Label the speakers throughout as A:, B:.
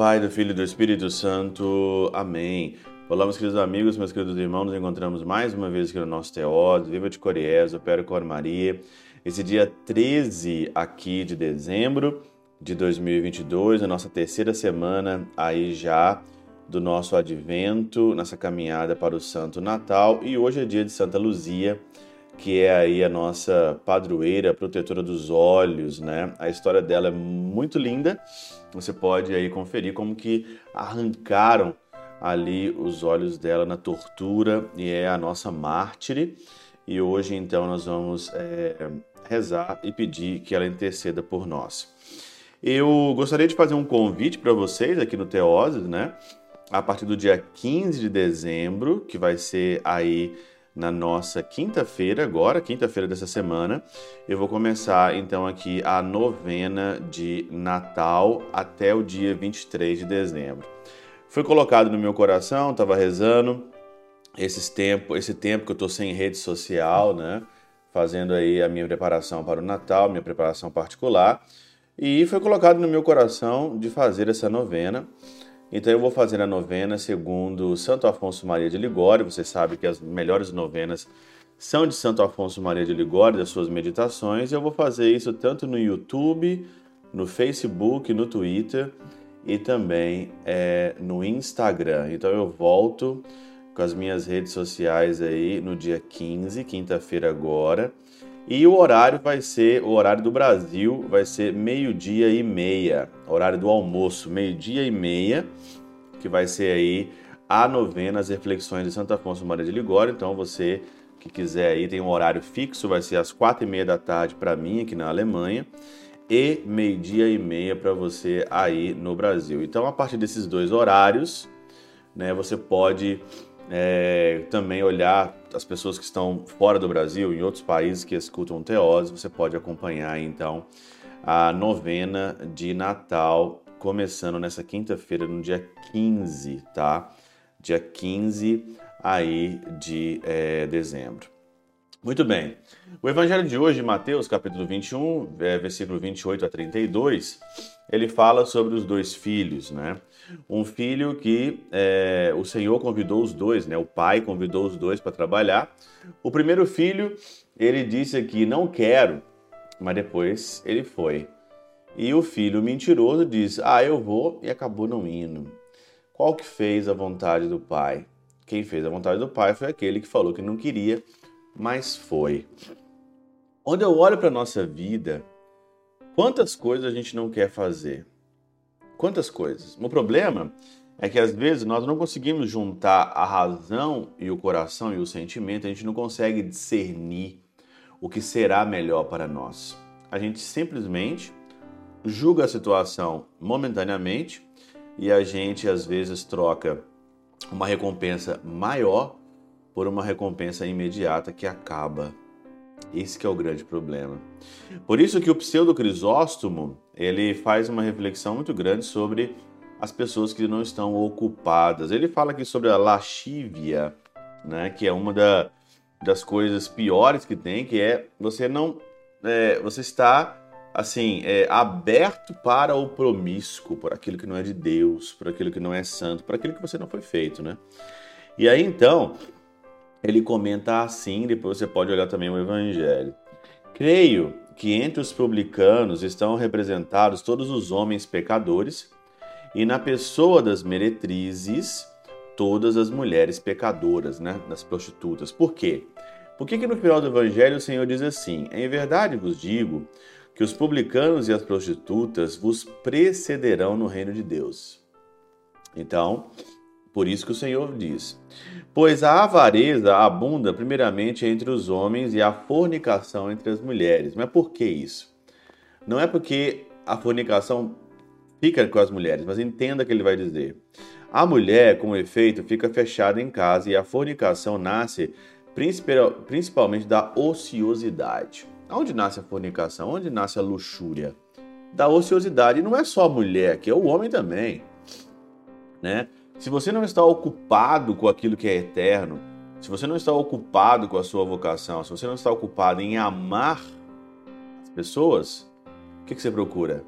A: Pai, do Filho e do Espírito Santo. Amém. Olá, meus queridos amigos, meus queridos irmãos, nos encontramos mais uma vez aqui no nosso Teódo, Viva de Coriés, Opero Cor Maria. Esse dia 13 aqui de dezembro de 2022, a nossa terceira semana aí já do nosso advento, nessa caminhada para o Santo Natal. E hoje é dia de Santa Luzia, que é aí a nossa padroeira, protetora dos olhos, né? A história dela é muito linda. Você pode aí conferir como que arrancaram ali os olhos dela na tortura e é a nossa mártire. E hoje então nós vamos é, rezar e pedir que ela interceda por nós. Eu gostaria de fazer um convite para vocês aqui no Teoses, né? A partir do dia 15 de dezembro, que vai ser aí na nossa quinta-feira, agora, quinta-feira dessa semana, eu vou começar então aqui a novena de Natal até o dia 23 de dezembro. Foi colocado no meu coração, estava rezando esses tempo, esse tempo que eu estou sem rede social, né? Fazendo aí a minha preparação para o Natal, minha preparação particular. E foi colocado no meu coração de fazer essa novena. Então eu vou fazer a novena segundo Santo Afonso Maria de Ligório. Você sabe que as melhores novenas são de Santo Afonso Maria de Ligório, das suas meditações. Eu vou fazer isso tanto no YouTube, no Facebook, no Twitter e também é, no Instagram. Então eu volto com as minhas redes sociais aí no dia 15, quinta-feira agora. E o horário vai ser, o horário do Brasil vai ser meio-dia e meia, horário do almoço, meio-dia e meia, que vai ser aí a novena, as reflexões de Santo Afonso Maria de Ligório. Então você que quiser aí, tem um horário fixo, vai ser às quatro e meia da tarde para mim aqui na Alemanha e meio-dia e meia para você aí no Brasil. Então, a partir desses dois horários, né, você pode é, também olhar as pessoas que estão fora do Brasil, em outros países que escutam Teose, você pode acompanhar então a novena de Natal, começando nessa quinta-feira, no dia 15, tá? Dia 15 aí de é, dezembro. Muito bem. O evangelho de hoje, Mateus, capítulo 21, é, versículo 28 a 32, ele fala sobre os dois filhos, né? Um filho que é, o Senhor convidou os dois, né? O pai convidou os dois para trabalhar. O primeiro filho, ele disse aqui, não quero, mas depois ele foi. E o filho mentiroso disse, ah, eu vou, e acabou não indo. Qual que fez a vontade do pai? Quem fez a vontade do pai foi aquele que falou que não queria, mas foi. Quando eu olho para a nossa vida, quantas coisas a gente não quer fazer? Quantas coisas? O problema é que às vezes nós não conseguimos juntar a razão e o coração e o sentimento, a gente não consegue discernir o que será melhor para nós. A gente simplesmente julga a situação momentaneamente e a gente às vezes troca uma recompensa maior por uma recompensa imediata que acaba esse é o grande problema. Por isso que o pseudo Crisóstomo, ele faz uma reflexão muito grande sobre as pessoas que não estão ocupadas. Ele fala aqui sobre a lascívia, né, que é uma da, das coisas piores que tem, que é você não é, você está assim é, aberto para o promíscuo, por aquilo que não é de Deus, por aquilo que não é santo, por aquilo que você não foi feito, né? E aí então ele comenta assim, depois você pode olhar também o Evangelho. Creio que entre os publicanos estão representados todos os homens pecadores, e na pessoa das meretrizes, todas as mulheres pecadoras, né, das prostitutas. Por quê? Por que, que no final do Evangelho o Senhor diz assim: Em verdade vos digo que os publicanos e as prostitutas vos precederão no reino de Deus. Então, por isso que o Senhor diz: Pois a avareza abunda primeiramente entre os homens e a fornicação entre as mulheres. Mas por que isso? Não é porque a fornicação fica com as mulheres, mas entenda o que ele vai dizer. A mulher, com efeito, fica fechada em casa e a fornicação nasce principalmente da ociosidade. Onde nasce a fornicação? Onde nasce a luxúria? Da ociosidade. E não é só a mulher, que é o homem também. Né? Se você não está ocupado com aquilo que é eterno, se você não está ocupado com a sua vocação, se você não está ocupado em amar as pessoas, o que, que você procura?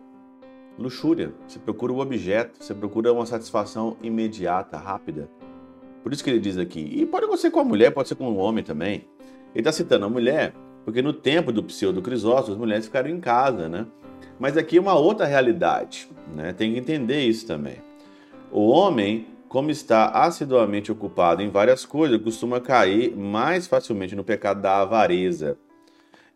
A: luxúria, você procura o objeto, você procura uma satisfação imediata, rápida. Por isso que ele diz aqui, e pode acontecer com a mulher, pode ser com o homem também. Ele está citando a mulher, porque no tempo do pseudo Crisóstomo, as mulheres ficaram em casa, né? Mas aqui é uma outra realidade, né? Tem que entender isso também. O homem, como está assiduamente ocupado em várias coisas, costuma cair mais facilmente no pecado da avareza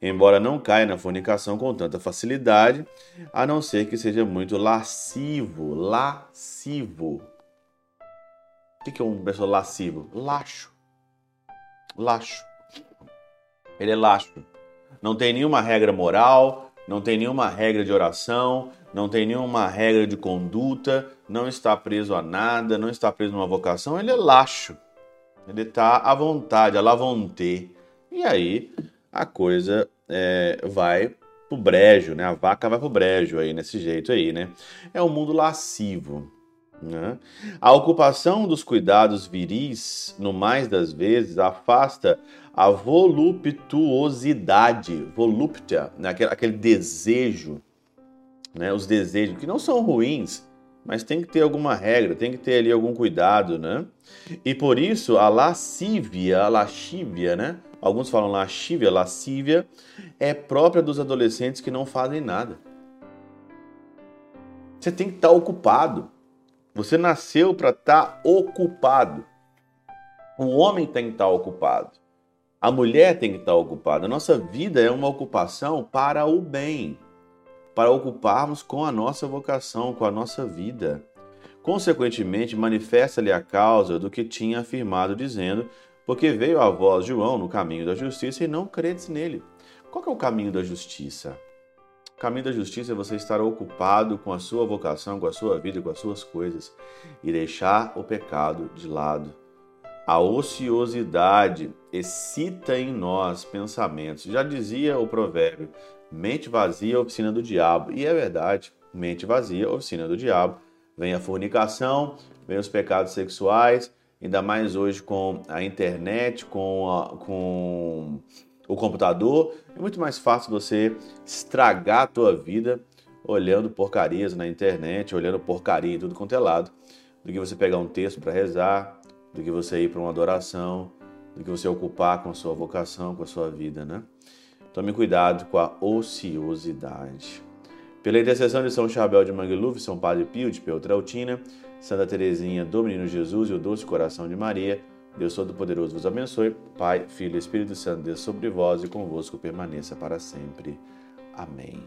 A: embora não caia na fornicação com tanta facilidade, a não ser que seja muito lascivo. Lascivo. O que é um pessoa lascivo? Laxo. Laxo. Ele é laxo. Não tem nenhuma regra moral, não tem nenhuma regra de oração, não tem nenhuma regra de conduta, não está preso a nada, não está preso numa vocação, ele é laxo. Ele está à vontade, à la. E aí, a coisa é, vai pro brejo, né? A vaca vai pro brejo aí, nesse jeito aí, né? É um mundo lascivo. Né? A ocupação dos cuidados viris, no mais das vezes, afasta a voluptuosidade, voluptia, né? aquele, aquele desejo, né? os desejos, que não são ruins, mas tem que ter alguma regra, tem que ter ali algum cuidado, né? E por isso a lascívia, a lascívia, né? alguns falam lascívia, lascívia, é própria dos adolescentes que não fazem nada. Você tem que estar ocupado. Você nasceu para estar ocupado. O homem tem que estar ocupado. A mulher tem que estar ocupada. A nossa vida é uma ocupação para o bem, para ocuparmos com a nossa vocação, com a nossa vida. Consequentemente, manifesta-lhe a causa do que tinha afirmado, dizendo: porque veio a voz de João no caminho da justiça e não credes nele. Qual é o caminho da justiça? Caminho da justiça é você estar ocupado com a sua vocação, com a sua vida, com as suas coisas e deixar o pecado de lado. A ociosidade excita em nós pensamentos. Já dizia o provérbio: mente vazia, oficina do diabo. E é verdade, mente vazia, oficina do diabo. Vem a fornicação, vem os pecados sexuais, ainda mais hoje com a internet, com, a, com o computador, é muito mais fácil você estragar a tua vida olhando porcarias na internet, olhando porcaria em tudo quanto é lado, do que você pegar um texto para rezar, do que você ir para uma adoração, do que você ocupar com a sua vocação, com a sua vida, né? Tome cuidado com a ociosidade. Pela intercessão de São Chabel de Mangluf, São Padre Pio de Peltrautina, Santa Teresinha do Menino Jesus e o Doce Coração de Maria, Deus Todo-Poderoso vos abençoe. Pai, Filho e Espírito Santo, Deus sobre vós e convosco permaneça para sempre. Amém.